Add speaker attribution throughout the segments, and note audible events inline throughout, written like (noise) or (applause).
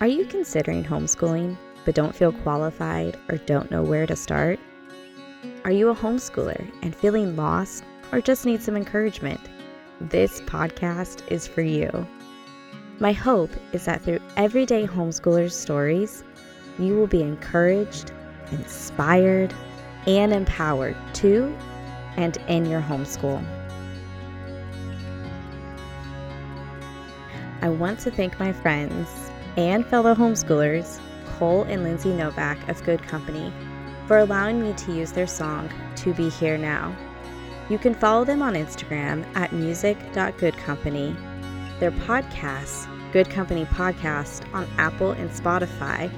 Speaker 1: Are you considering homeschooling but don't feel qualified or don't know where to start? Are you a homeschooler and feeling lost or just need some encouragement? This podcast is for you. My hope is that through everyday homeschoolers' stories, you will be encouraged, inspired, and empowered to and in your homeschool. I want to thank my friends and fellow homeschoolers, Cole and Lindsay Novak of Good Company, for allowing me to use their song, To Be Here Now. You can follow them on Instagram at music.goodcompany, their podcast, Good Company Podcast, on Apple and Spotify,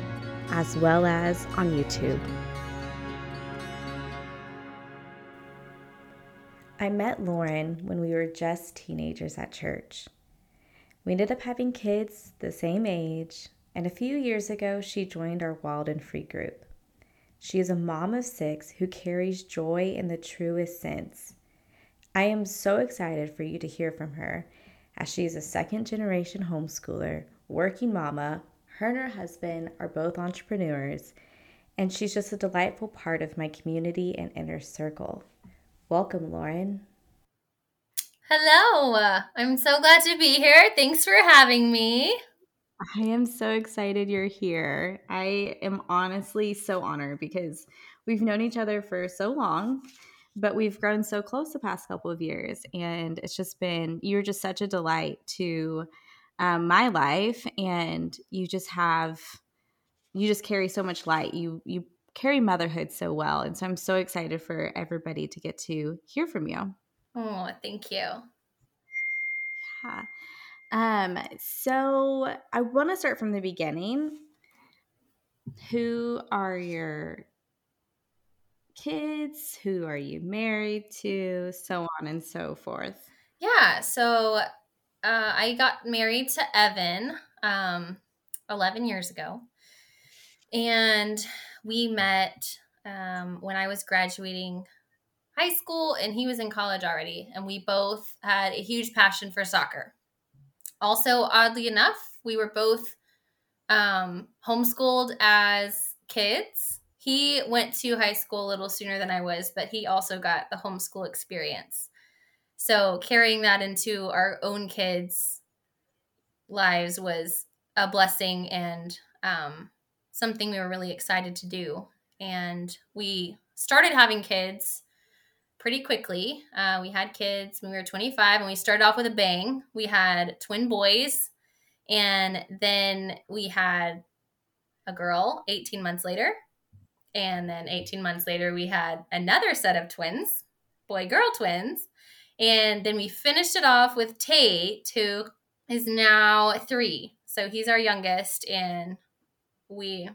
Speaker 1: as well as on YouTube. I met Lauren when we were just teenagers at church. We ended up having kids the same age, and a few years ago, she joined our Wild and Free group. She is a mom of six who carries joy in the truest sense. I am so excited for you to hear from her as she is a second generation homeschooler, working mama. Her and her husband are both entrepreneurs, and she's just a delightful part of my community and inner circle. Welcome, Lauren.
Speaker 2: Hello. I'm so glad to be here. Thanks for having me.
Speaker 1: I am so excited you're here. I am honestly so honored because we've known each other for so long, but we've grown so close the past couple of years. And it's just been, you're just such a delight to um, my life. And you just have, you just carry so much light. You, you carry motherhood so well. And so I'm so excited for everybody to get to hear from you.
Speaker 2: Oh, thank you.
Speaker 1: Yeah. Um, so I want to start from the beginning. Who are your kids? Who are you married to? So on and so forth.
Speaker 2: Yeah. So uh, I got married to Evan um, 11 years ago. And we met um, when I was graduating high school and he was in college already. And we both had a huge passion for soccer. Also, oddly enough, we were both um, homeschooled as kids. He went to high school a little sooner than I was, but he also got the homeschool experience. So carrying that into our own kids' lives was a blessing and um, something we were really excited to do. And we started having kids pretty quickly. Uh, we had kids when we were 25 and we started off with a bang. We had twin boys and then we had a girl 18 months later. And then 18 months later, we had another set of twins, boy girl twins. And then we finished it off with Tate, who is now three. So he's our youngest. And we,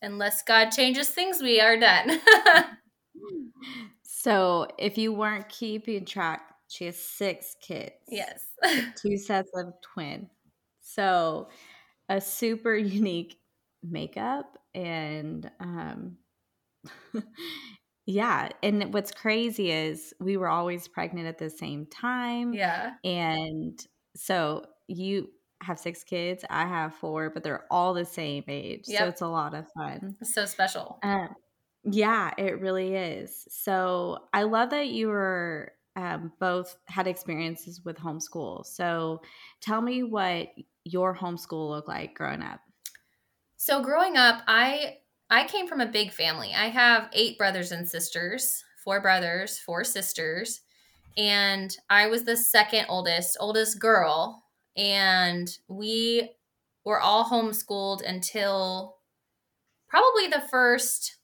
Speaker 2: unless God changes things, we are done. (laughs)
Speaker 1: So if you weren't keeping track, she has six kids.
Speaker 2: Yes. (laughs)
Speaker 1: two sets of twin. So a super (laughs) unique makeup and um (laughs) yeah, and what's crazy is we were always pregnant at the same time.
Speaker 2: Yeah.
Speaker 1: And so you have six kids, I have four, but they're all the same age. Yep. So it's a lot of fun.
Speaker 2: It's so special.
Speaker 1: Um, yeah, it really is. So I love that you were um, both had experiences with homeschool. So tell me what your homeschool looked like growing up.
Speaker 2: So growing up, I I came from a big family. I have eight brothers and sisters, four brothers, four sisters, and I was the second oldest, oldest girl, and we were all homeschooled until probably the first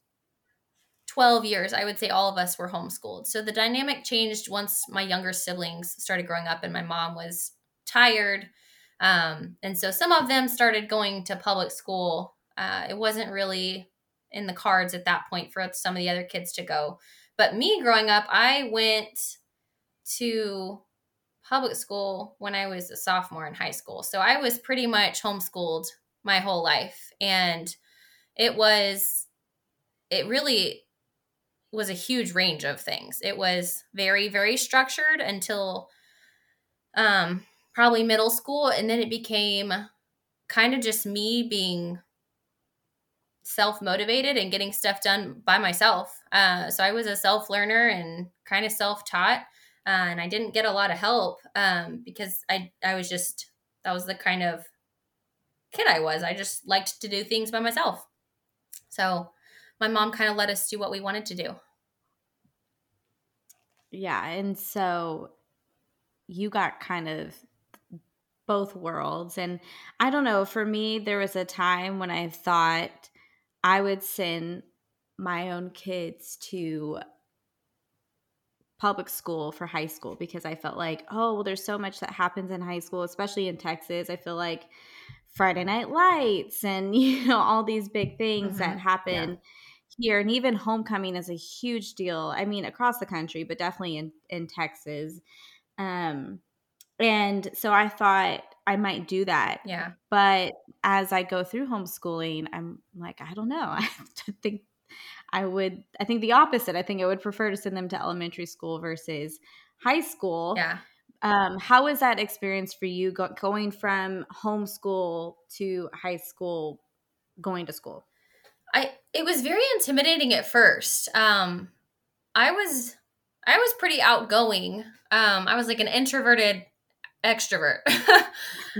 Speaker 2: 12 years, I would say all of us were homeschooled. So the dynamic changed once my younger siblings started growing up and my mom was tired. Um, and so some of them started going to public school. Uh, it wasn't really in the cards at that point for some of the other kids to go. But me growing up, I went to public school when I was a sophomore in high school. So I was pretty much homeschooled my whole life. And it was, it really was a huge range of things. It was very, very structured until um, probably middle school. And then it became kind of just me being self motivated and getting stuff done by myself. Uh, so I was a self learner and kind of self taught, uh, and I didn't get a lot of help um, because I I was just that was the kind of kid I was. I just liked to do things by myself. So my mom kind of let us do what we wanted to do.
Speaker 1: Yeah, and so you got kind of both worlds. And I don't know, for me, there was a time when I thought I would send my own kids to public school for high school because I felt like, oh, well, there's so much that happens in high school, especially in Texas. I feel like Friday Night Lights and, (laughs) you know, all these big things mm-hmm. that happen. Yeah here and even homecoming is a huge deal i mean across the country but definitely in in texas um and so I thought I might do that.
Speaker 2: Yeah.
Speaker 1: But as I go through homeschooling, I'm like, I don't know. (laughs) I think I would, I think the opposite. I think I would prefer to send them to elementary school versus high school.
Speaker 2: Yeah.
Speaker 1: Um, how was that experience for you go- going from homeschool to high school, going to school?
Speaker 2: I, it was very intimidating at first. Um, I was, I was pretty outgoing. Um, I was like an introverted extrovert. (laughs)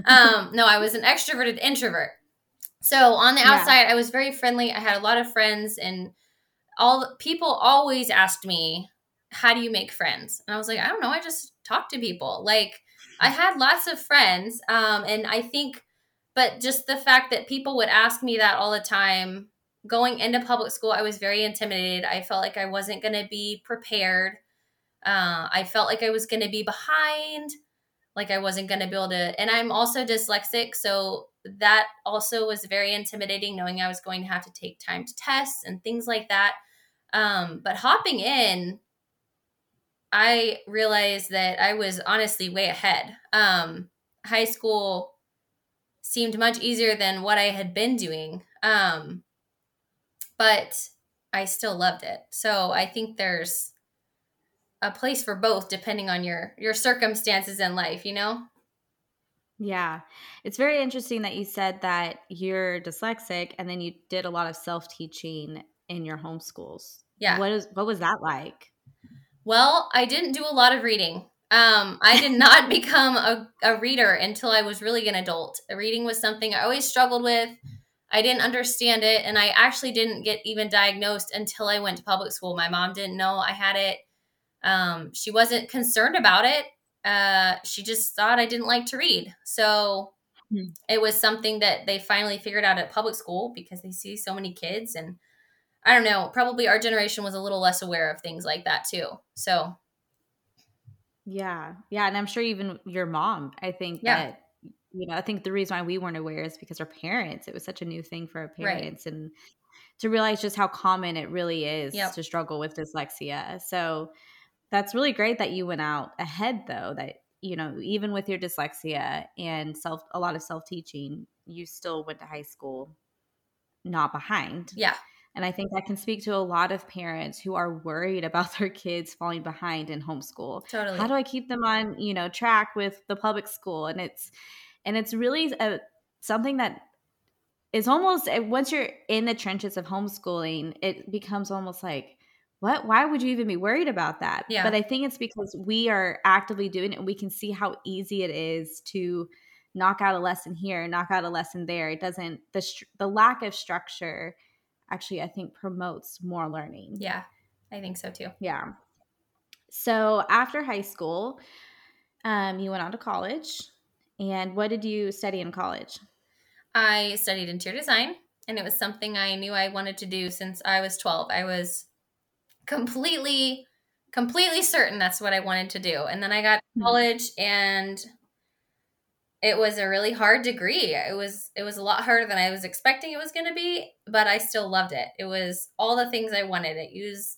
Speaker 2: um, no, I was an extroverted introvert. So on the outside, yeah. I was very friendly. I had a lot of friends, and all people always asked me, "How do you make friends?" And I was like, "I don't know. I just talk to people." Like I had lots of friends, um, and I think, but just the fact that people would ask me that all the time. Going into public school, I was very intimidated. I felt like I wasn't going to be prepared. Uh, I felt like I was going to be behind like I wasn't going to be able to. And I'm also dyslexic. So that also was very intimidating, knowing I was going to have to take time to test and things like that. Um, but hopping in, I realized that I was honestly way ahead. Um, high school seemed much easier than what I had been doing. Um, but I still loved it. So I think there's a place for both depending on your your circumstances in life you know
Speaker 1: yeah it's very interesting that you said that you're dyslexic and then you did a lot of self-teaching in your homeschools
Speaker 2: yeah
Speaker 1: what is what was that like
Speaker 2: well i didn't do a lot of reading um, I did (laughs) not become a, a reader until I was really an adult. Reading was something I always struggled with. I didn't understand it, and I actually didn't get even diagnosed until I went to public school. My mom didn't know I had it. Um, she wasn't concerned about it. Uh, she just thought I didn't like to read. So mm-hmm. it was something that they finally figured out at public school because they see so many kids. And I don't know, probably our generation was a little less aware of things like that too. So.
Speaker 1: Yeah. Yeah. And I'm sure even your mom, I think yeah. that, you know, I think the reason why we weren't aware is because our parents, it was such a new thing for our parents. Right. And to realize just how common it really is yep. to struggle with dyslexia. So, that's really great that you went out ahead though that you know even with your dyslexia and self a lot of self-teaching you still went to high school not behind
Speaker 2: yeah
Speaker 1: and i think that can speak to a lot of parents who are worried about their kids falling behind in homeschool
Speaker 2: totally
Speaker 1: how do i keep them on you know track with the public school and it's and it's really a, something that is almost once you're in the trenches of homeschooling it becomes almost like what? Why would you even be worried about that?
Speaker 2: Yeah.
Speaker 1: but i think it's because we are actively doing it and we can see how easy it is to knock out a lesson here knock out a lesson there. It doesn't the the lack of structure actually i think promotes more learning.
Speaker 2: Yeah i think so too.
Speaker 1: Yeah. So after high school um, you went on to college and what did you study in college
Speaker 2: i studied interior design and it was something i knew i wanted to do since i was 12 i was completely completely certain that's what I wanted to do. And then I got to hmm. college and it was a really hard degree. It was it was a lot harder than I was expecting it was going to be, but I still loved it. It was all the things I wanted. It used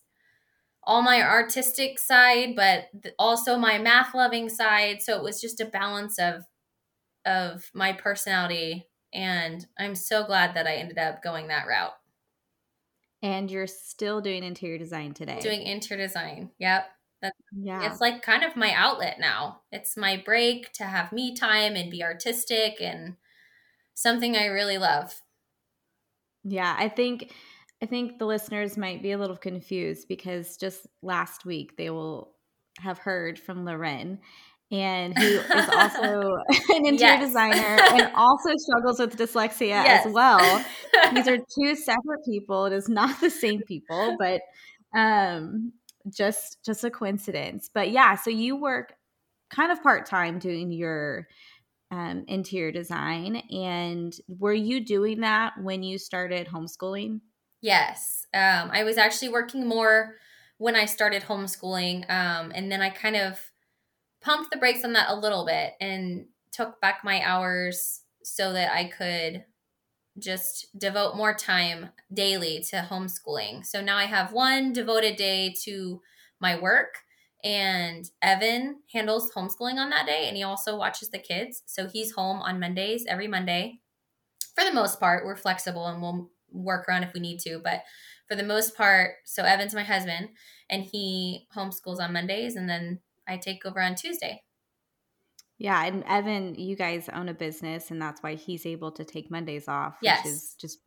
Speaker 2: all my artistic side, but also my math loving side. So it was just a balance of of my personality and I'm so glad that I ended up going that route.
Speaker 1: And you're still doing interior design today.
Speaker 2: Doing interior design. Yep.
Speaker 1: That's, yeah.
Speaker 2: It's like kind of my outlet now. It's my break to have me time and be artistic and something I really love.
Speaker 1: Yeah, I think I think the listeners might be a little confused because just last week they will have heard from Loren and who is also (laughs) (laughs) an interior yes. designer and (laughs) also struggles with dyslexia yes. as well. These are two separate people. It is not the same people, but um just just a coincidence. But yeah, so you work kind of part-time doing your um, interior design and were you doing that when you started homeschooling?
Speaker 2: Yes. Um, I was actually working more when I started homeschooling. Um, and then I kind of pumped the brakes on that a little bit and took back my hours so that I could just devote more time daily to homeschooling. So now I have one devoted day to my work and Evan handles homeschooling on that day and he also watches the kids. So he's home on Mondays every Monday. For the most part, we're flexible and we'll work around if we need to. But for the most part, so Evan's my husband, and he homeschools on Mondays, and then I take over on Tuesday.
Speaker 1: Yeah, and Evan, you guys own a business, and that's why he's able to take Mondays off,
Speaker 2: yes.
Speaker 1: which is just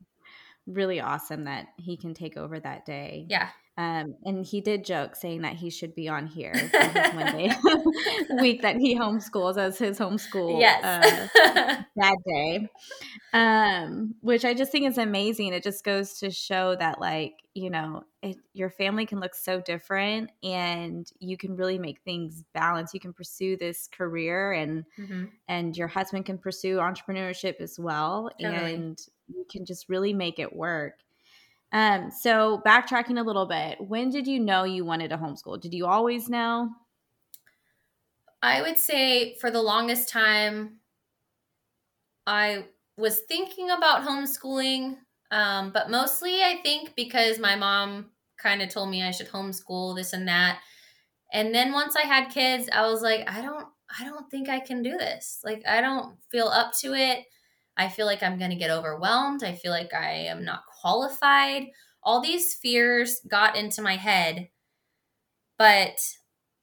Speaker 1: really awesome that he can take over that day.
Speaker 2: Yeah.
Speaker 1: Um, and he did joke saying that he should be on here for his Monday (laughs) (laughs) week that he homeschools as his homeschool
Speaker 2: yes.
Speaker 1: uh, (laughs) that day. Um, which I just think is amazing. It just goes to show that, like, you know, it, your family can look so different and you can really make things balance. You can pursue this career and mm-hmm. and your husband can pursue entrepreneurship as well. Totally. And you can just really make it work. Um, so backtracking a little bit, when did you know you wanted to homeschool? Did you always know?
Speaker 2: I would say for the longest time, I was thinking about homeschooling, um, but mostly I think because my mom kind of told me I should homeschool this and that. And then once I had kids, I was like, I don't, I don't think I can do this. Like, I don't feel up to it. I feel like I'm going to get overwhelmed. I feel like I am not qualified. All these fears got into my head, but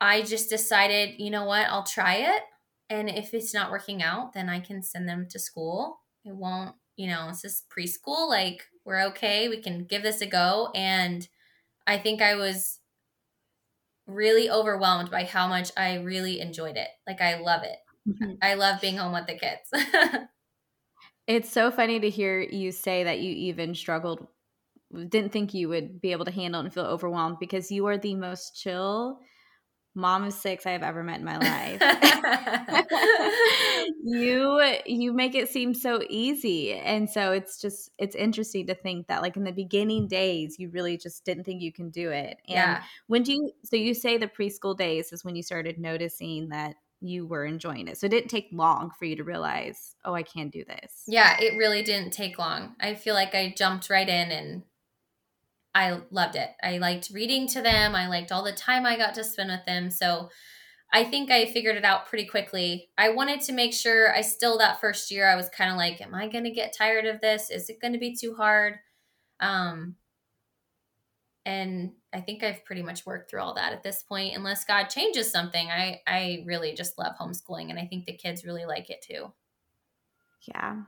Speaker 2: I just decided, you know what, I'll try it. And if it's not working out, then I can send them to school. It won't, you know, this is preschool. Like, we're okay. We can give this a go. And I think I was really overwhelmed by how much I really enjoyed it. Like, I love it. Mm-hmm. I love being home with the kids. (laughs)
Speaker 1: It's so funny to hear you say that you even struggled, didn't think you would be able to handle and feel overwhelmed because you are the most chill mom of six I have ever met in my life. (laughs) you you make it seem so easy. And so it's just it's interesting to think that like in the beginning days you really just didn't think you can do it. And
Speaker 2: yeah.
Speaker 1: when do you so you say the preschool days is when you started noticing that you were enjoying it. So it didn't take long for you to realize, oh, I can do this.
Speaker 2: Yeah, it really didn't take long. I feel like I jumped right in and I loved it. I liked reading to them. I liked all the time I got to spend with them. So I think I figured it out pretty quickly. I wanted to make sure I still that first year I was kind of like, am I going to get tired of this? Is it going to be too hard? Um and I think I've pretty much worked through all that at this point. Unless God changes something, I I really just love homeschooling, and I think the kids really like it too.
Speaker 1: Yeah.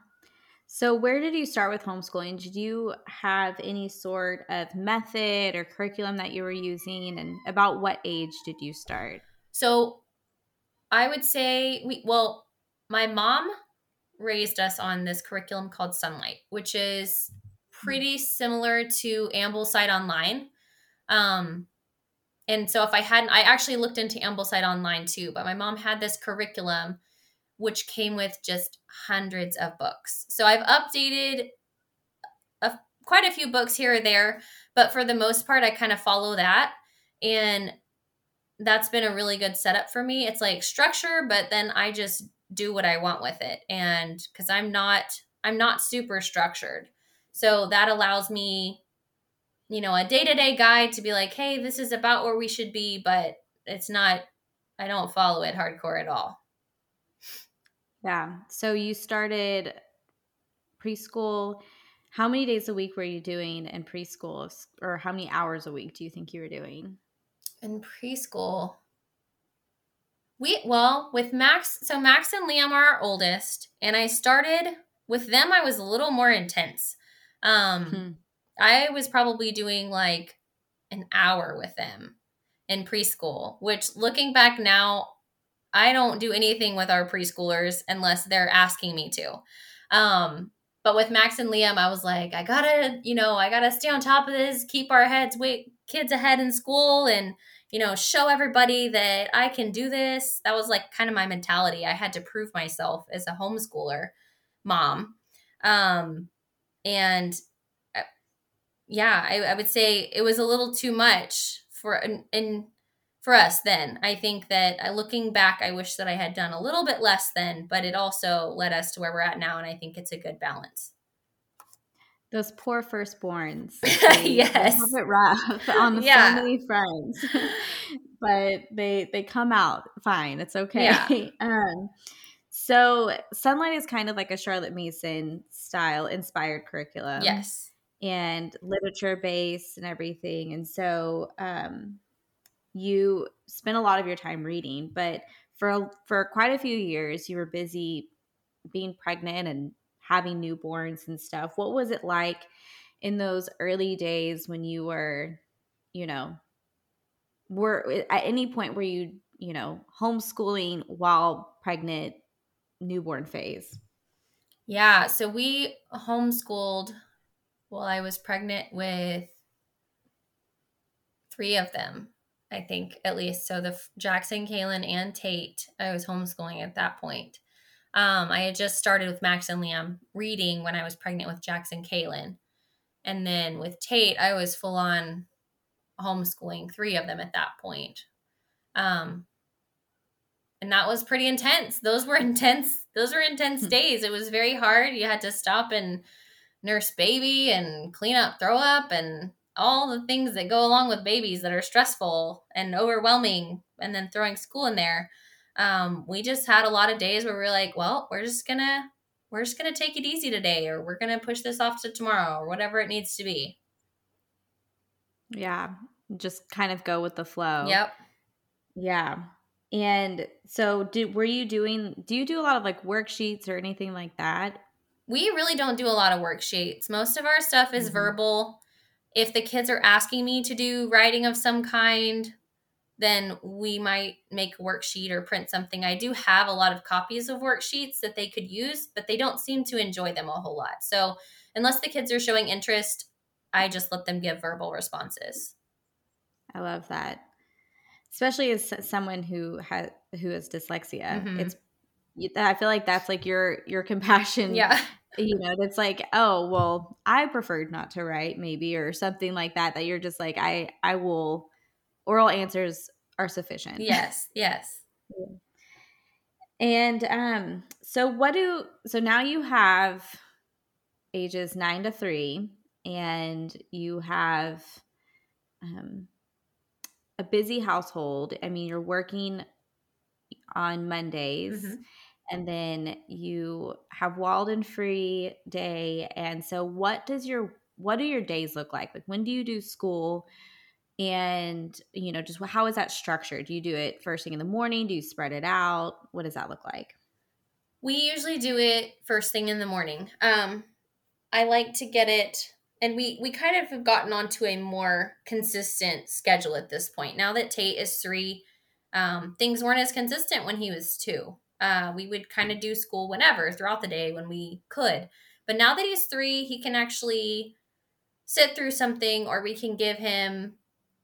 Speaker 1: So, where did you start with homeschooling? Did you have any sort of method or curriculum that you were using, and about what age did you start?
Speaker 2: So, I would say we well, my mom raised us on this curriculum called Sunlight, which is pretty similar to Ambleside Online. Um, and so if I hadn't, I actually looked into Ambleside Online too, but my mom had this curriculum which came with just hundreds of books. So I've updated a, quite a few books here or there, but for the most part, I kind of follow that. And that's been a really good setup for me. It's like structure, but then I just do what I want with it. And because I'm not, I'm not super structured. So that allows me, you know, a day to day guide to be like, hey, this is about where we should be, but it's not, I don't follow it hardcore at all.
Speaker 1: Yeah. So you started preschool. How many days a week were you doing in preschool, or how many hours a week do you think you were doing?
Speaker 2: In preschool, we well with Max. So Max and Liam are our oldest, and I started with them, I was a little more intense. Um, hmm. I was probably doing like an hour with them in preschool, which looking back now, I don't do anything with our preschoolers unless they're asking me to. Um, but with Max and Liam, I was like, I gotta, you know, I gotta stay on top of this, keep our heads, wait, kids ahead in school, and you know, show everybody that I can do this. That was like kind of my mentality. I had to prove myself as a homeschooler mom. Um, and uh, yeah, I, I would say it was a little too much for and for us then. I think that uh, looking back, I wish that I had done a little bit less then, but it also led us to where we're at now, and I think it's a good balance.
Speaker 1: Those poor firstborns. (laughs) They, yes, they have it rough (laughs) on yeah. so many fronts, (laughs) but they they come out fine. It's okay. Yeah. Um, so Sunlight is kind of like a Charlotte Mason style inspired curriculum.
Speaker 2: Yes.
Speaker 1: And literature based and everything. And so um, you spent a lot of your time reading, but for for quite a few years you were busy being pregnant and having newborns and stuff. What was it like in those early days when you were, you know, were at any point were you, you know, homeschooling while pregnant newborn phase?
Speaker 2: Yeah, so we homeschooled while I was pregnant with three of them. I think at least. So the Jackson, Kaylin, and Tate, I was homeschooling at that point. Um, I had just started with Max and Liam reading when I was pregnant with Jackson, Kaylin, and then with Tate, I was full on homeschooling three of them at that point. Um, and that was pretty intense. Those were (laughs) intense. Those were intense hmm. days. It was very hard. You had to stop and nurse baby and clean up throw up and all the things that go along with babies that are stressful and overwhelming and then throwing school in there um, we just had a lot of days where we are like well we're just gonna we're just gonna take it easy today or we're gonna push this off to tomorrow or whatever it needs to be
Speaker 1: yeah just kind of go with the flow
Speaker 2: yep
Speaker 1: yeah and so did were you doing do you do a lot of like worksheets or anything like that
Speaker 2: we really don't do a lot of worksheets most of our stuff is mm-hmm. verbal if the kids are asking me to do writing of some kind, then we might make a worksheet or print something. I do have a lot of copies of worksheets that they could use, but they don't seem to enjoy them a whole lot. So, unless the kids are showing interest, I just let them give verbal responses.
Speaker 1: I love that. Especially as someone who has who has dyslexia. Mm-hmm. It's I feel like that's like your your compassion
Speaker 2: yeah (laughs)
Speaker 1: you know it's like oh well i preferred not to write maybe or something like that that you're just like i i will oral answers are sufficient
Speaker 2: yes yes (laughs)
Speaker 1: and um so what do so now you have ages 9 to 3 and you have um a busy household i mean you're working on mondays mm-hmm and then you have Wild and Free day. And so what does your what do your days look like? Like when do you do school? And you know, just how is that structured? Do you do it first thing in the morning? Do you spread it out? What does that look like?
Speaker 2: We usually do it first thing in the morning. Um, I like to get it and we we kind of have gotten onto a more consistent schedule at this point. Now that Tate is three, um, things weren't as consistent when he was two. Uh, we would kind of do school whenever throughout the day when we could. But now that he's three, he can actually sit through something, or we can give him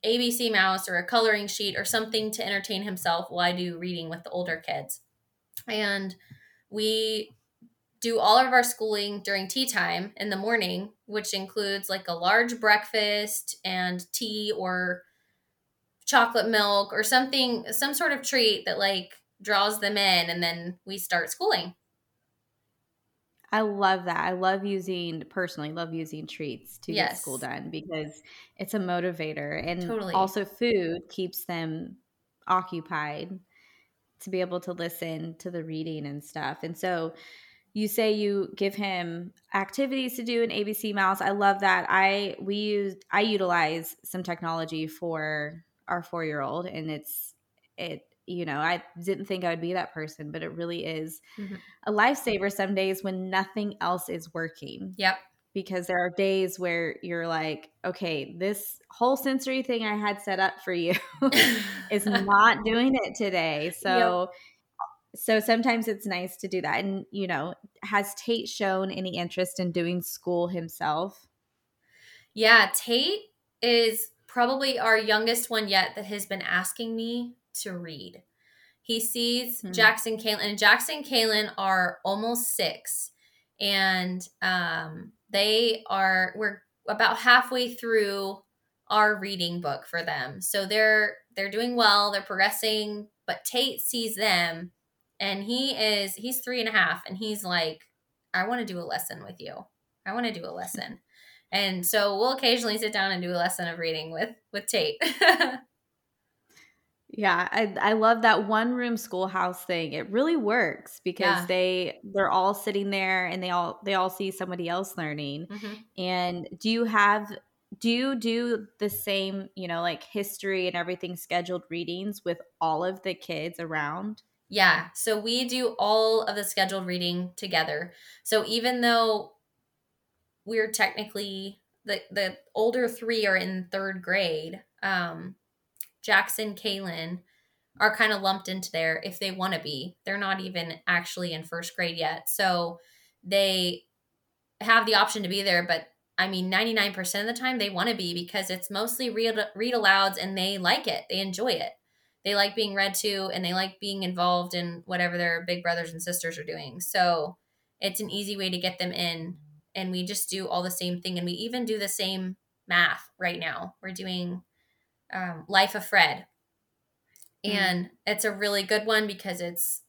Speaker 2: ABC Mouse or a coloring sheet or something to entertain himself while I do reading with the older kids. And we do all of our schooling during tea time in the morning, which includes like a large breakfast and tea or chocolate milk or something, some sort of treat that like draws them in and then we start schooling.
Speaker 1: I love that. I love using personally love using treats to yes. get school done because it's a motivator and totally. also food keeps them occupied to be able to listen to the reading and stuff. And so you say you give him activities to do in ABC Mouse. I love that. I we use I utilize some technology for our 4-year-old and it's it you know, I didn't think I would be that person, but it really is
Speaker 2: Mhm.
Speaker 1: a lifesaver some days when nothing else is working.
Speaker 2: Yep.
Speaker 1: Because there are days where you're like, okay, this whole sensory thing I had set up for you (laughs) is (laughs) not doing it today. So so sometimes it's nice to do that. And you know, has Tate shown any interest in doing school himself?
Speaker 2: Yeah, Tate is probably our youngest one yet that has been asking me to read. He sees
Speaker 1: Hmm.
Speaker 2: Jackson Kaylin, and Jackson Kaylin are almost six, and um, they are we're about halfway through our reading book for them. So they're they're doing well, they're progressing, but Tate sees them, and he is he's three and a half, and he's like, I want to do a lesson with you. I want to do a lesson. (laughs) And so we'll occasionally sit down and do a lesson of reading with with Tate. (laughs)
Speaker 1: Yeah, I I love that one room schoolhouse thing. It really works because
Speaker 2: Yeah.
Speaker 1: they they're all sitting there and they all they all see somebody else learning.
Speaker 2: Mhm.
Speaker 1: And do you have do you do the same, you know, like history and everything scheduled readings with all of the kids around?
Speaker 2: Yeah, so we do all of the scheduled reading together. So even though we're technically the the older three are in third grade, um, Jackson, Kaylin are kind of lumped into there if they want to be. They're not even actually in first grade yet, so they have the option to be there. But I mean, ninety nine percent of the time they want to be because it's mostly read read alouds and they like it. They enjoy it they like being read to and they like being involved in whatever their big brothers and sisters are doing. So it's an easy way to get them in. And we just do all the same thing. And we even do the same math right now. We're doing um, Life of Fred. And it's a really good one because it's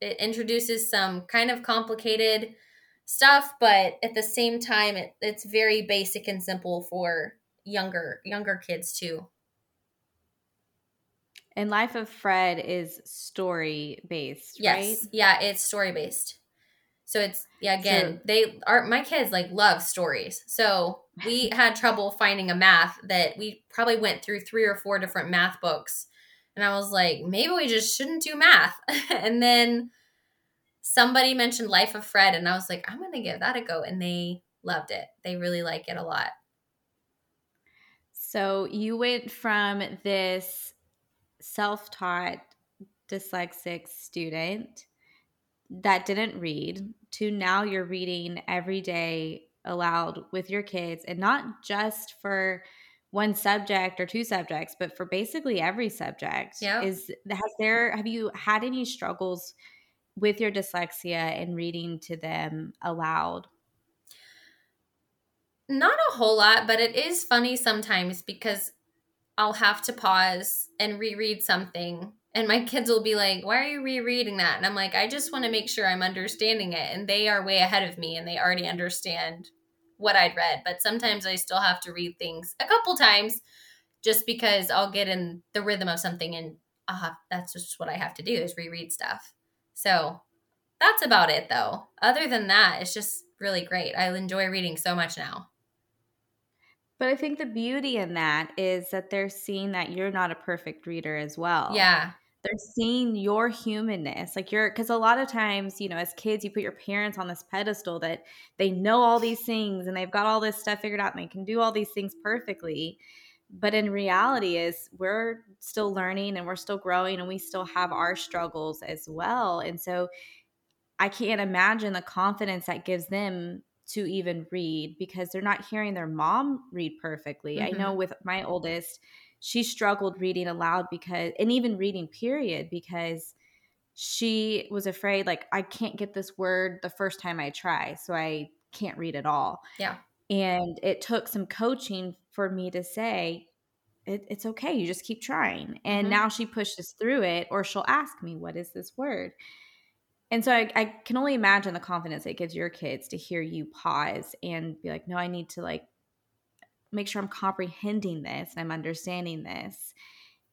Speaker 2: it introduces some kind of complicated stuff, but at the same time it, it's very basic and simple for younger younger kids too.
Speaker 1: And Life of Fred is story based,
Speaker 2: Yes.
Speaker 1: right?
Speaker 2: Yeah, it's story based. So it's yeah, again,
Speaker 1: So-
Speaker 2: they are my kids like love stories. So we (laughs) had trouble finding a math that we probably went through three or four different math books. And I was like, maybe we just shouldn't do math. (laughs) and then somebody mentioned Life of Fred and I was like, I'm going to give that a go and they loved it. They really like it a lot.
Speaker 1: So you went from this self taught dyslexic student that didn't read to now you're reading every day aloud with your kids and not just for one subject or two subjects but for basically every subject
Speaker 2: Yep.
Speaker 1: is has there have you had any struggles with your dyslexia and reading to them aloud
Speaker 2: Not a whole lot, but it is funny sometimes because I'll have to pause and reread something. And my kids will be like, Why are you rereading that? And I'm like, I just want to make sure I'm understanding it. And they are way ahead of me and they already understand what I'd read. But sometimes I still have to read things a couple times just because I'll get in the rhythm of something and I'll that's just what I have to do is reread stuff. So that's about it though. Other than that, it's just really great. I enjoy reading so much now.
Speaker 1: But i think the beauty in that is that they're seeing that you're not a perfect reader as well.
Speaker 2: Yeah.
Speaker 1: they're seeing your humanness like you're because a lot of times you know as kids you put your parents on this pedestal that they know all these things and they've got all this stuff figured out and they can do all these things perfectly. But in reality is we're still learning and we're still growing and we still have our struggles as well. And so i can't imagine the confidence that gives them to even read because they're not hearing their mom read perfectly i
Speaker 2: Mhm.
Speaker 1: know with my oldest she struggled reading aloud because and even reading period because she was afraid like i can't get this word the first time i try so i can't read at all
Speaker 2: Yeah.
Speaker 1: and it took some coaching for me to say it, it's okay you just keep trying and
Speaker 2: Mhm.
Speaker 1: now she pushes through it or she'll ask me what is this word and so I, I can only imagine the confidence it gives your kids to hear you pause and be like no i need to like make sure i'm comprehending this and i'm understanding this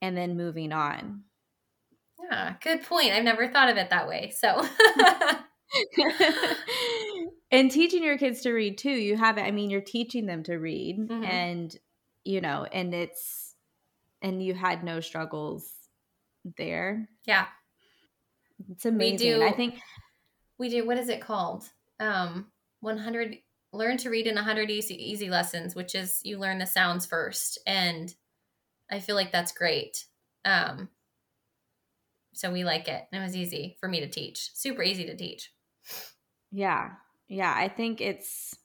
Speaker 1: and then moving on
Speaker 2: Yeah, good point. I've never thought of it that way. So, (laughs)
Speaker 1: and teaching your kids to read too you have it i mean you're teaching them to read
Speaker 2: Mhm.
Speaker 1: and you know and it's and you had no struggles there.
Speaker 2: Yeah.
Speaker 1: It's amazing.
Speaker 2: We do-
Speaker 1: I think
Speaker 2: We do what is it called? Um 100 learn to read in 100 easy easy lessons, which is you learn the sounds first and I feel like that's great. Um so we like it. And it was easy for me to teach. Super easy to teach.
Speaker 1: Yeah. Yeah. I think it's,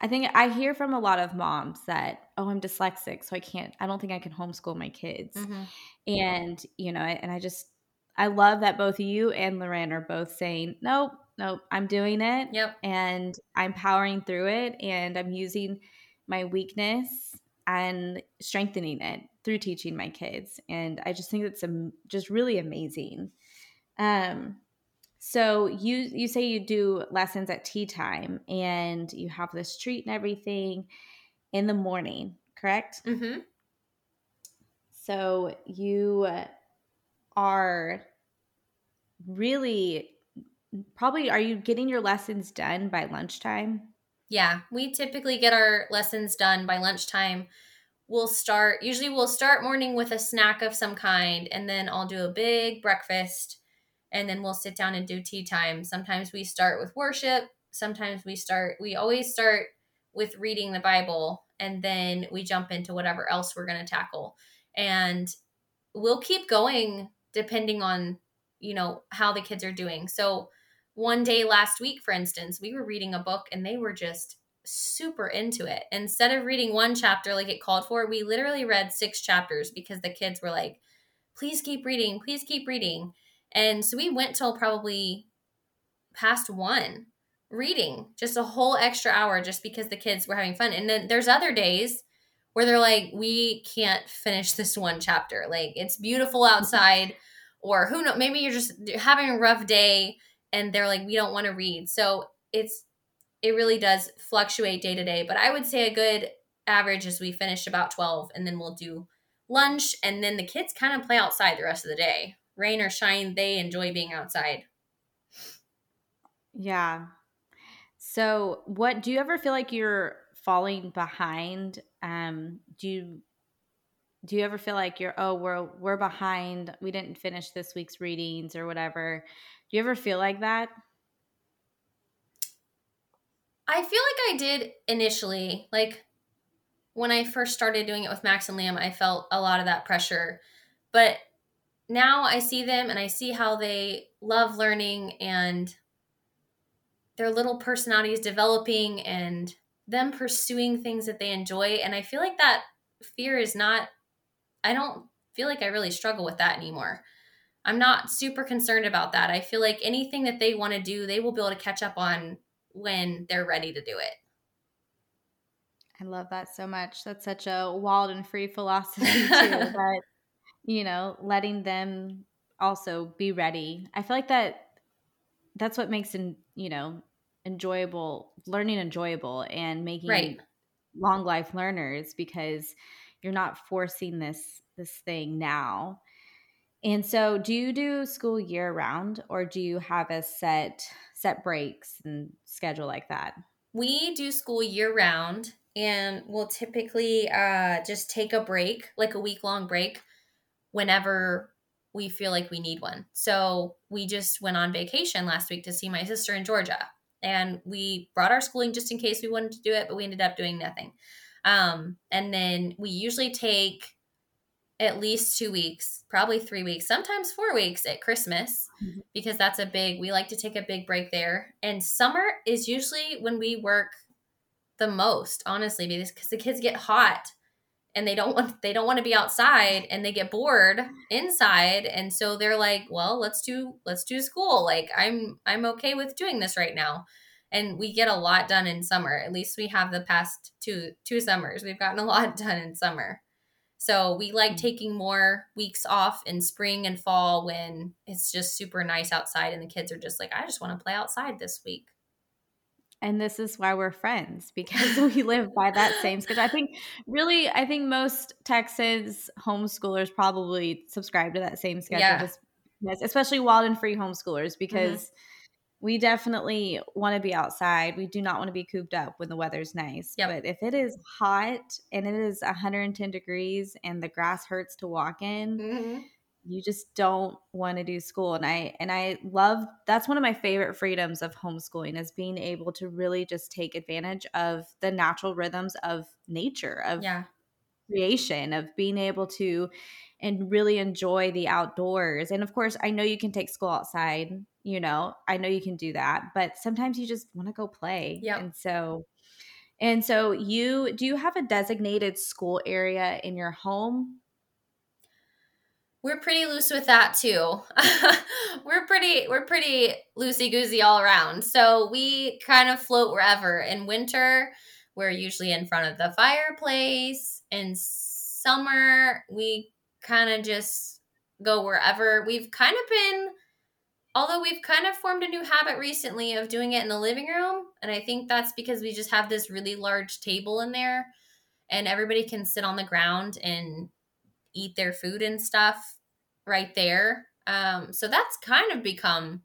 Speaker 1: I think I hear from a lot of moms that, oh, I'm dyslexic, so I can't, I don't think I can homeschool my kids.
Speaker 2: Mm-hmm.
Speaker 1: And, you know, and I just, I love that both you and Loren are both saying, nope, nope, I'm doing it.
Speaker 2: Yep.
Speaker 1: And I'm powering through it and I'm using my weakness and strengthening it through teaching my kids. And I just think it's um, just really amazing. Um, so you you say you do lessons at tea time and you have this treat and everything in the morning, correct?
Speaker 2: Mm-hmm.
Speaker 1: So you are really probably are you getting your lessons done by lunchtime?
Speaker 2: Yeah, we typically get our lessons done by lunchtime. We'll start, usually, we'll start morning with a snack of some kind, and then I'll do a big breakfast, and then we'll sit down and do tea time. Sometimes we start with worship. Sometimes we start, we always start with reading the Bible, and then we jump into whatever else we're going to tackle. And we'll keep going depending on, you know, how the kids are doing. So, one day last week, for instance, we were reading a book and they were just super into it. Instead of reading one chapter like it called for, we literally read six chapters because the kids were like, please keep reading, please keep reading. And so we went till probably past one reading, just a whole extra hour just because the kids were having fun. And then there's other days where they're like, we can't finish this one chapter. Like it's beautiful outside, or who knows, maybe you're just having a rough day and they're like we don't want to read. So it's it really does fluctuate day to day but i would say a good average is we finish about 12 and then we'll do lunch and then the kids kind of play outside the rest of the day. Rain or shine they enjoy being outside.
Speaker 1: Yeah. So what do you ever feel like you're falling behind um do you do you ever feel like you're oh we're we're behind we didn't finish this week's readings or whatever do you ever feel like that?
Speaker 2: I feel like I did initially. Like when I first started doing it with Max and Liam, I felt a lot of that pressure. But now I see them and I see how they love learning and their little personalities developing and them pursuing things that they enjoy. And I feel like that fear is not, I don't feel like I really struggle with that anymore. I'm not super concerned about that. I feel like anything that they want to do, they will be able to catch up on when they're ready to do it.
Speaker 1: I love that so much. That's such a wild and free philosophy (laughs) too. but you know, letting them also be ready. I feel like that that's what makes in you know enjoyable learning enjoyable and making
Speaker 2: right.
Speaker 1: long life learners because you're not forcing this this thing now and so, do you do school year round, or do you have a set set breaks and schedule like that?
Speaker 2: We do school year round, and we'll typically uh, just take a break, like a week long break, whenever we feel like we need one. So we just went on vacation last week to see my sister in Georgia, and we brought our schooling just in case we wanted to do it, but we ended up doing nothing. Um, and then we usually take at least two weeks, probably three weeks, sometimes four weeks at Christmas, mm-hmm. because that's a big, we like to take a big break there. And summer is usually when we work the most, honestly, because the kids get hot and they don't want they don't want to be outside and they get bored inside and so they're like well let's do let's do school. Like i'm i'm okay with doing this right now. And we get a lot done in summer. At least we have the past two two summers. We've gotten a lot (laughs) done in summer. So we like mm. taking more weeks off in spring and fall when it's just super nice outside and the kids are just like, I just want to play outside this week.
Speaker 1: And this is why we're friends because (laughs) we live by that same schedule. I think really, I think most Texas homeschoolers probably subscribe to that same schedule, yeah. especially wild and free homeschoolers mm-hmm. because. Mm-hmm we definitely want to be outside. We do not want to be cooped up when the weather's nice. Yep. But if it is hot and it is 110 degrees and the grass hurts to walk in, mm-hmm. You just don't want to do school and i and i love that's one of my favorite freedoms of homeschooling is being able to really just take advantage of the natural rhythms of nature of
Speaker 2: yeah.
Speaker 1: creation of being able to and really enjoy the outdoors and of course i know you can take school outside you know i know you can do that but sometimes you just want to go play
Speaker 2: yeah
Speaker 1: and so and so you do you have a designated school area in your home
Speaker 2: we're pretty loose with that too. (laughs) we're pretty we're pretty loosey goosey all around. So we kind of float wherever. In winter, we're usually in front of the fireplace. In summer, we kind of just go wherever. We've kind of been although we've kind of formed a new habit recently of doing it in the living room, and I think that's because we just have this really large table in there and everybody can sit on the ground and eat their food and stuff right there. Um, so that's kind of become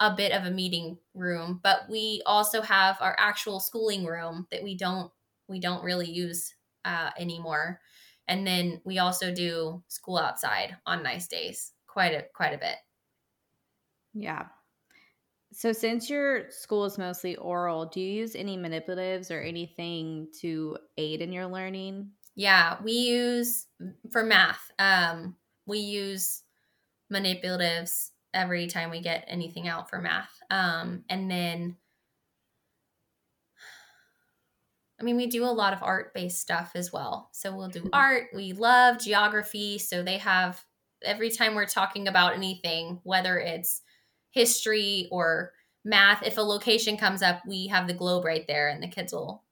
Speaker 2: a bit of a meeting room, but we also have our actual schooling room that we don't we don't really use uh, anymore. And then we also do school outside on nice days, quite a quite a bit.
Speaker 1: Yeah. So since your school is mostly oral, do you use any manipulatives or anything to aid in your learning?
Speaker 2: Yeah, we use for math. Um, we use manipulatives every time we get anything out for math. Um, and then, I mean, we do a lot of art based stuff as well. So we'll do art. We love geography. So they have every time we're talking about anything, whether it's history or math, if a location comes up, we have the globe right there and the kids will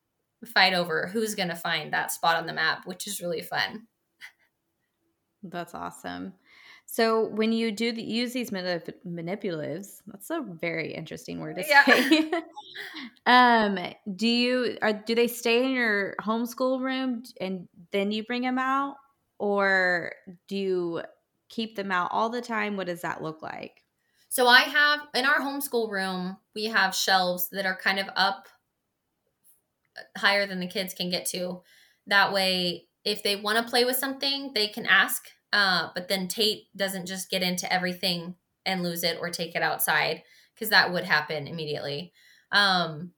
Speaker 2: fight over who's going to find that spot on the map, which is really fun.
Speaker 1: That's awesome. So when you do the, use these manip- manipulatives, that's a very interesting word to
Speaker 2: Yeah.
Speaker 1: say. (laughs) um, do you are do they stay in your homeschool room and then you bring them out, or do you keep them out all the time? What does that look like?
Speaker 2: So I have in our homeschool room, we have shelves that are kind of up higher than the kids can get to. That way, if they want to play with something, they can ask. Uh, but then Tate doesn't just get into everything and lose it or take it outside because that would happen immediately. Um,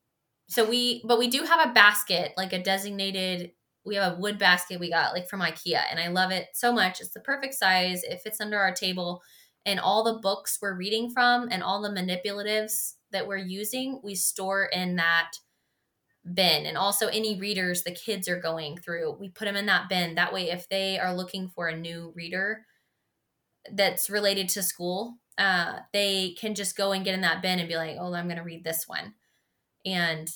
Speaker 2: so we, but we do have a basket, like a designated. We have a wood basket we got like from IKEA, and I love it so much. It's the perfect size. It fits under our table, and all the books we're reading from and all the manipulatives that we're using, we store in that bin and also any readers the kids are going through we put them in that bin that way if they are looking for a new reader that's related to school uh, they can just go and get in that bin and be like oh i'm going to read this one and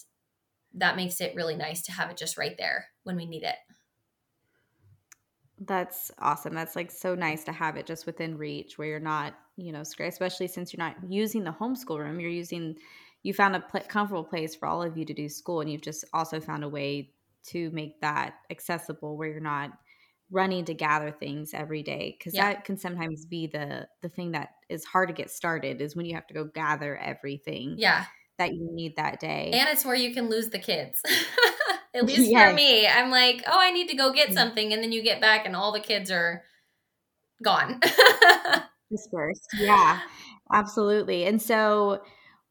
Speaker 2: that makes it really nice to have it just right there when we need it
Speaker 1: That's awesome. That's like so nice to have it just within reach where you're not, you know, especially since you're not using the homeschool room. You're using, you found a pl- comfortable place for all of you to do school, and you've just also found a way to make that accessible where you're not running to gather things every day because
Speaker 2: Yeah.
Speaker 1: that can sometimes be the the thing that is hard to get started is when you have to go gather everything
Speaker 2: yeah
Speaker 1: that you need that day
Speaker 2: and it's where you can lose the kids (laughs) at (laughs) least
Speaker 1: Yes.
Speaker 2: for me i'm like oh i need to go get
Speaker 1: Mm.
Speaker 2: something and then you get back and all the kids are gone (laughs)
Speaker 1: dispersed. Yeah, absolutely. And so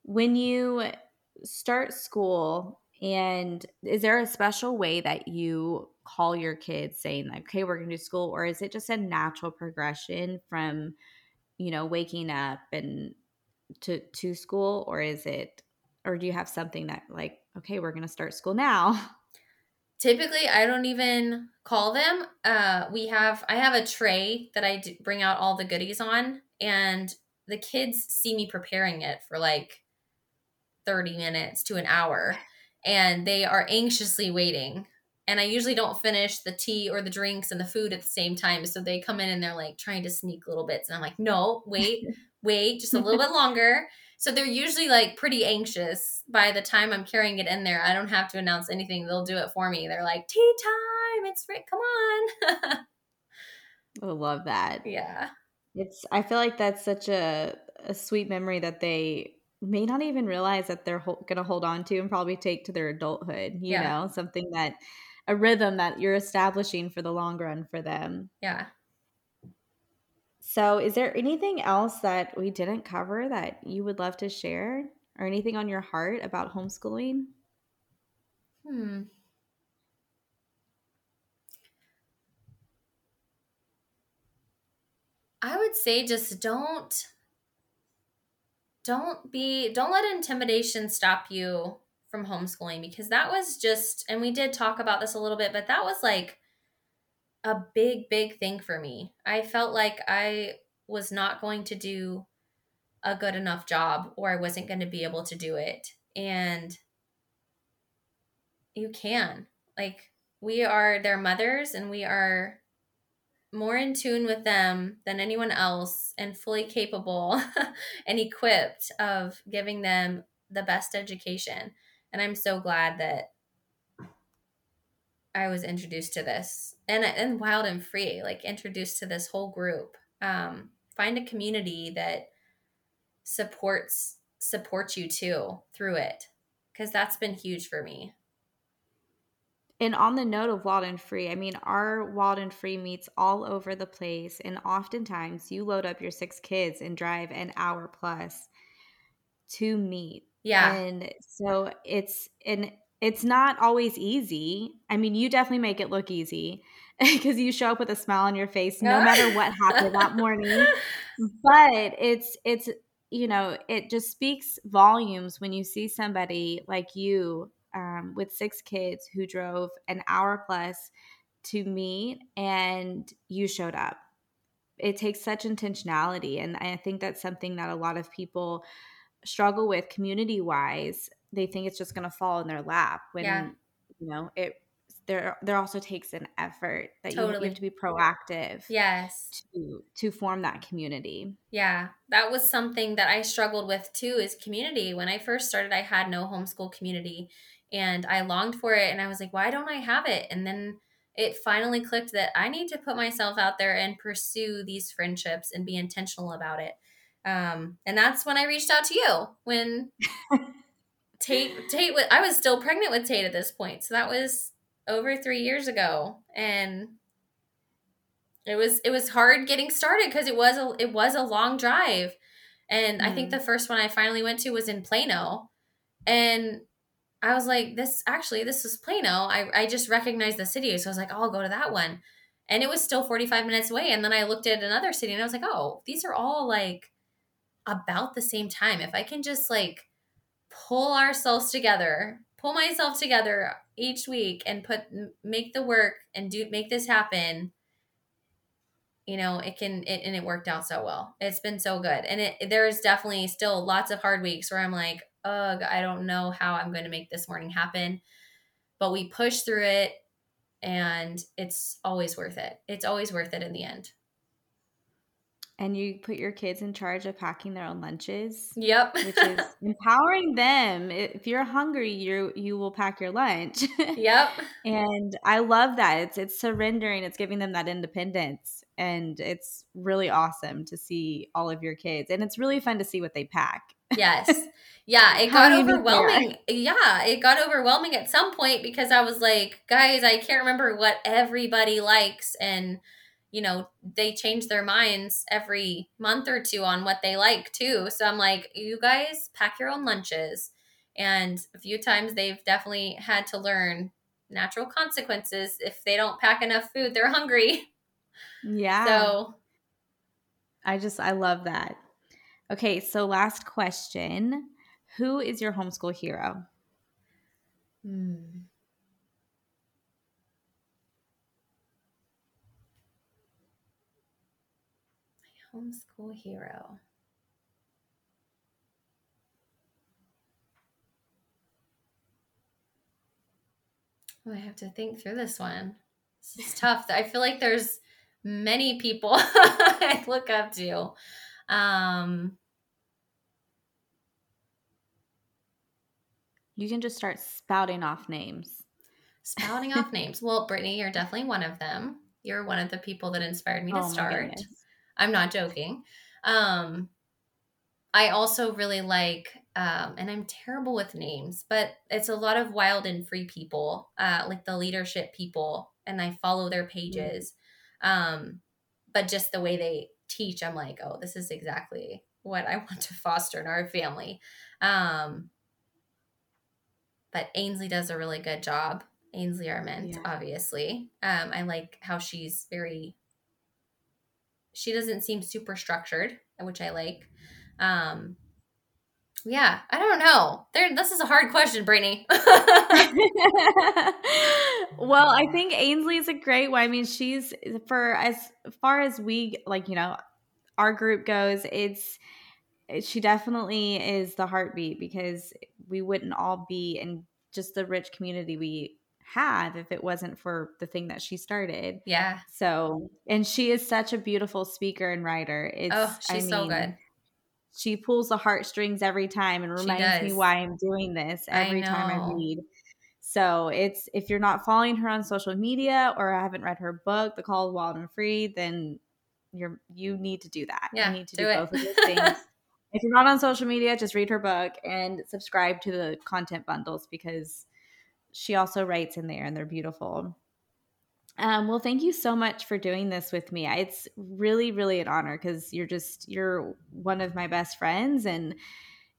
Speaker 1: when you start school, and is there a special way that you call your kids saying, like, okay, we're going to do school? Or is it just a natural progression from, you know, waking up and to, to school? Or is it, or do you have something that, like, okay, we're going to start school now? (laughs)
Speaker 2: typically i don't even call them uh we have i have a tray that i bring out all the goodies on and the kids see me preparing it for like 30 minutes to an hour and they are anxiously waiting and i usually don't finish the tea or the drinks and the food at the same time so they come in and they're like trying to sneak little bits and i'm like no wait (laughs) wait just a little bit longer so they're usually like pretty anxious by the time I'm carrying it in there. I don't have to announce anything. They'll do it for me. They're like, tea time. It's Rick. Come on.
Speaker 1: I love that. (laughs)
Speaker 2: yeah.
Speaker 1: It's I feel like that's such a a sweet memory that they may not even realize that they're ho- going to hold on to and probably take to their adulthood, you
Speaker 2: Yeah.
Speaker 1: know, something that a rhythm that you're establishing for the long run for them.
Speaker 2: Yeah.
Speaker 1: So, is there anything else that we didn't cover that you would love to share or anything on your heart about homeschooling?
Speaker 2: Hmm. I would say just don't don't be don't let intimidation stop you from homeschooling because that was just and we did talk about this a little bit but that was like a big big thing for me. I felt like I was not going to do a good enough job or I wasn't going to be able to do it. And you can. Like we are their mothers and we are more in tune with them than anyone else and fully capable (laughs) and equipped of giving them the best education. And I'm so glad that I was introduced to this and and wild and free, like introduced to this whole group. Um, find a community that supports supports you too through it because that's been huge for me.
Speaker 1: And on the note of Wild and Free, I mean, our Wild and Free meets all over the place. And oftentimes you load up your six kids and drive an hour plus to meet.
Speaker 2: Yeah.
Speaker 1: And so it's and it's not always easy. I mean, you definitely make it look easy (laughs) because you show up with a smile on your face no matter what happened that morning. But it's it's you know, it just speaks volumes when you see somebody like you um, with six kids who drove an hour plus to meet and you showed up. It takes such intentionality. And I think that's something that a lot of people struggle with community wise. They think it's just going to fall in their lap when, yeah. you know, it there there also takes an effort that totally. you, you have to be proactive
Speaker 2: yes
Speaker 1: to to form that community
Speaker 2: yeah that was something that i struggled with too is community when i first started i had no homeschool community and I longed for it and I was like, why don't I have it? And then it finally clicked that I need to put myself out there and pursue these friendships and be intentional about it. Um, and that's when I reached out to you when (laughs) Tate Tate I was still pregnant with Tate at this point. So that was over 3 years ago and it was it was hard getting started because it was a it was a long drive. And mm. I think mm. the first one I finally went to was in Plano. And I was like, this actually, this is Plano. I, I just recognized the city. So I was like, oh, I'll go to that one. And it was still 45 minutes away. And then I looked at another city and I was like, oh, these are all like about the same time. If I can just like pull ourselves together, pull myself together each week and put, make the work and do, make this happen, you know, it can, it, and it worked out so well. It's been so good. And it, there's definitely still lots of hard weeks where I'm like, ugh, I don't know how I'm going to make this morning happen. But we push through it and it's always worth it. It's always worth it in the end.
Speaker 1: And you put your kids in charge of packing their own lunches.
Speaker 2: Yep.
Speaker 1: which is (laughs) empowering them. If you're hungry, you you will pack your lunch.
Speaker 2: Yep. (laughs)
Speaker 1: and I love that. It's it's surrendering, it's giving them that independence. And it's really awesome to see all of your kids. And it's really fun to see what they pack.
Speaker 2: Yes. Yeah, it got overwhelming. Yeah, it got overwhelming at some point because I was like, guys, I can't remember what everybody likes and you know, they change their minds every month or two on what they like too. So I'm like, you guys pack your own lunches. And a few times they've definitely had to learn natural consequences. If they don't pack enough food, they're hungry. (laughs)
Speaker 1: Yeah.
Speaker 2: So
Speaker 1: I just, I love that. Okay, so last question Who is your homeschool hero?
Speaker 2: Hmm. My homeschool hero. Oh, I have to think through this one. This is (laughs) tough. I feel like there's many people (laughs) I look up to. Um,
Speaker 1: You can just start spouting off names.
Speaker 2: Spouting off names. (laughs) Well, Brittany, you're definitely one of them. You're one of the people that inspired me to oh start. I'm not joking. Um, I also really like, um, and I'm terrible with names, but it's a lot of wild and free people, uh, like the leadership people, and I follow their pages. Mm-hmm. Um, but just the way they teach, I'm like, oh, this is exactly what I (laughs) want to foster in our family. Um, but Ainsley does a really good job. Ainsley Arment, yeah. obviously. Um, I like how she's very. She doesn't seem super structured, which I like. Um, yeah, I don't know. There, this is a hard question, Brittany. (laughs) well,
Speaker 1: I (laughs) think Ainsley is a great one. I mean, she's for as far as we like, you know, our group goes. It's she definitely is the heartbeat because we wouldn't all be in just the rich community we have if it wasn't for the thing that she started.
Speaker 2: Yeah.
Speaker 1: So, and she is such a beautiful speaker and writer. It's, oh, she's I mean, so good she pulls the heartstrings every time and reminds me why I'm doing this every I time I read. So it's if you're not following her on social media or I haven't read her book, The Call of Wild and Free, then you're you need to do that.
Speaker 2: Yeah,
Speaker 1: you need to
Speaker 2: do, do
Speaker 1: both of those things. (laughs) if you're not on social media, just read her book and subscribe to the content bundles because she also writes in there and they're beautiful. Um, well, thank you so much for doing this with me. It's really, really an honor because you're just you're one of my best friends and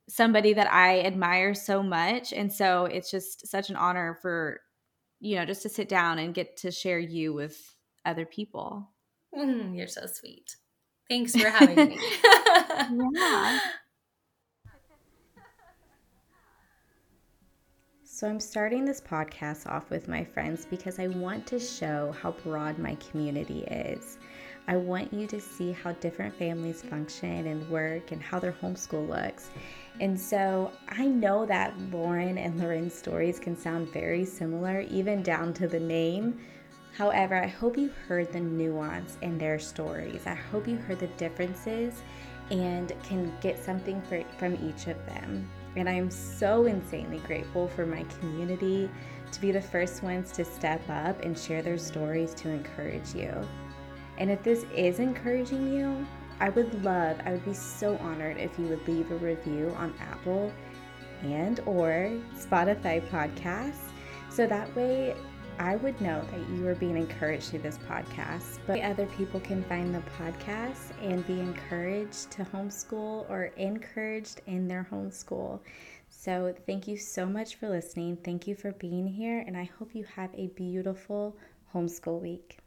Speaker 1: somebody that I admire so much. And so it's just such an honor for you know just to sit down and get to share you with other people.
Speaker 2: Mm, you're so sweet. Thanks for having me. (laughs)
Speaker 1: So, I'm starting this podcast off with my friends because I want to show how broad my community is. I want you to see how different families function and work and how their homeschool looks. And so I know that Lauren and Loren's stories can sound very similar, even down to the name. However, I hope you heard the nuance in their stories. I hope you heard the differences and can get something for, from each of them. And I'm so insanely grateful for my community to be the first ones to step up and share their stories to encourage you. And if this is encouraging you, I would love, I would be so honored if you would leave a review on Apple and or Spotify podcasts so that way I would know that you are being encouraged through this podcast, but other people can find the podcast and be encouraged to homeschool or encouraged in their homeschool. So, thank you so much for listening. Thank you for being here, and I hope you have a beautiful homeschool week.